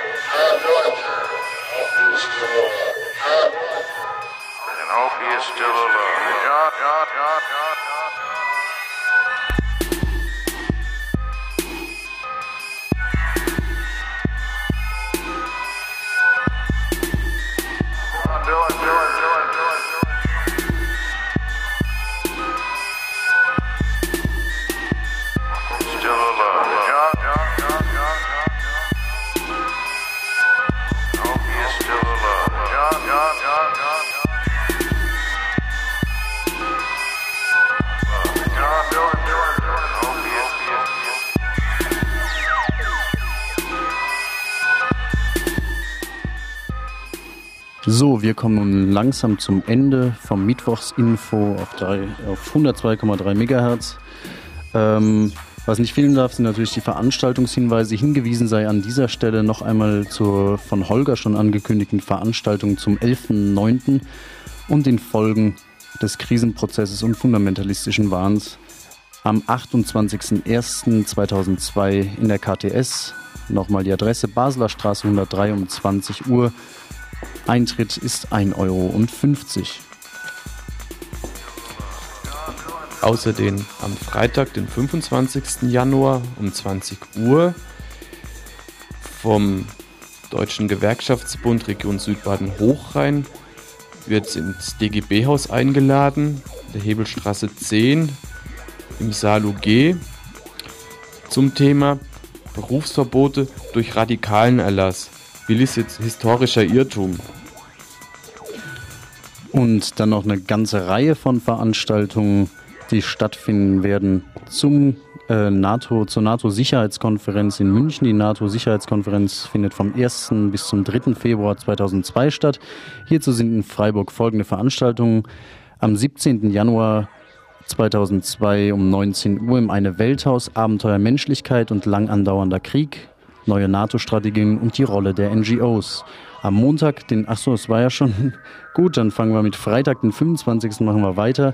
I hope he is still alive. So, wir kommen langsam zum Ende vom Mittwochsinfo auf, auf 102,3 MHz. Ähm, was nicht fehlen darf, sind natürlich die Veranstaltungshinweise. Hingewiesen sei an dieser Stelle noch einmal zur von Holger schon angekündigten Veranstaltung zum 11.09. und den Folgen des Krisenprozesses und fundamentalistischen Wahns am 28.01.2002 in der KTS. Nochmal die Adresse Basler Straße 103 um 20 Uhr. Eintritt ist 1,50 Euro. Außerdem am Freitag, den 25. Januar um 20 Uhr vom Deutschen Gewerkschaftsbund Region Südbaden-Hochrhein wird ins DGB-Haus eingeladen. der Hebelstraße 10 im Saal UG zum Thema Berufsverbote durch radikalen Erlass. Willis jetzt historischer Irrtum. Und dann noch eine ganze Reihe von Veranstaltungen, die stattfinden werden zum äh, NATO, zur NATO-Sicherheitskonferenz in München. Die NATO-Sicherheitskonferenz findet vom 1. bis zum 3. Februar 2002 statt. Hierzu sind in Freiburg folgende Veranstaltungen. Am 17. Januar 2002 um 19 Uhr im Eine Welthaus Abenteuer Menschlichkeit und lang andauernder Krieg, neue NATO-Strategien und die Rolle der NGOs. Am Montag, den, achso, es war ja schon *laughs* gut, dann fangen wir mit Freitag, den 25. machen wir weiter.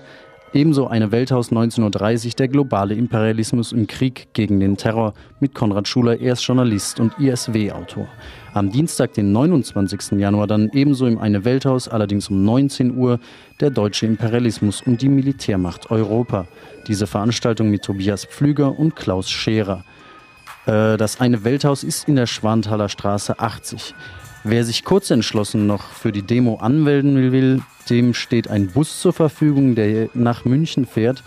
Ebenso eine Welthaus 1930, der globale Imperialismus im Krieg gegen den Terror mit Konrad Schuler, er ist Journalist und ISW-Autor. Am Dienstag, den 29. Januar, dann ebenso im Eine Welthaus, allerdings um 19 Uhr, der deutsche Imperialismus und die Militärmacht Europa. Diese Veranstaltung mit Tobias Pflüger und Klaus Scherer. Äh, das Eine Welthaus ist in der Schwanthaler Straße 80. Wer sich kurz entschlossen noch für die Demo anmelden will, dem steht ein Bus zur Verfügung, der nach München fährt.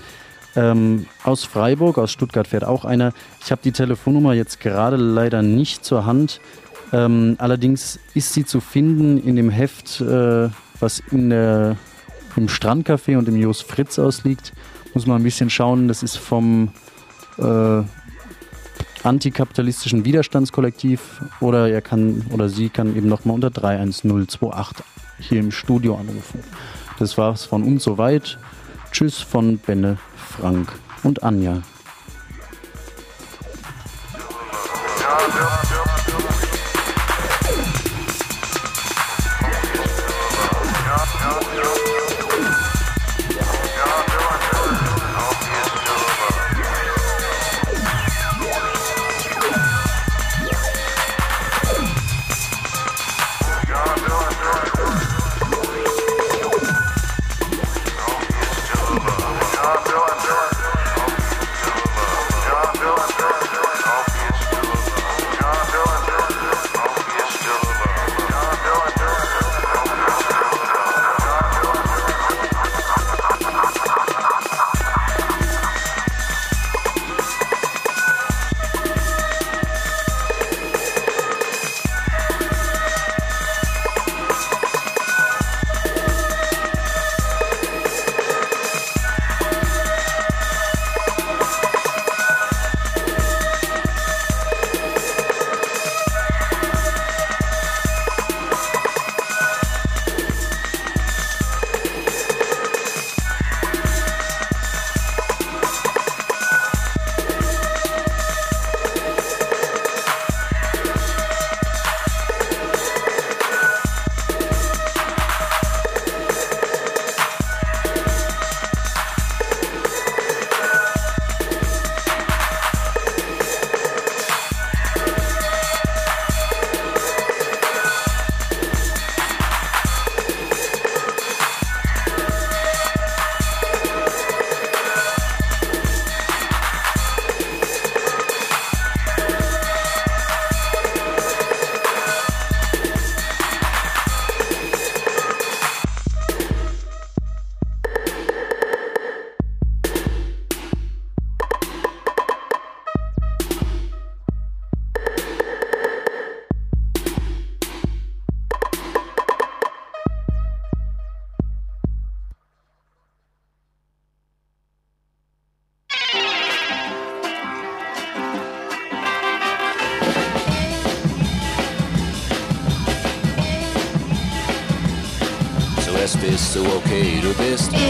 Ähm, aus Freiburg, aus Stuttgart fährt auch einer. Ich habe die Telefonnummer jetzt gerade leider nicht zur Hand. Ähm, allerdings ist sie zu finden in dem Heft, äh, was in der, im Strandcafé und im Jos Fritz ausliegt. Muss man ein bisschen schauen. Das ist vom äh, antikapitalistischen Widerstandskollektiv oder er kann oder sie kann eben nochmal unter 31028 hier im Studio anrufen. Das war's von uns soweit. Tschüss von Benne, Frank und Anja. Okay,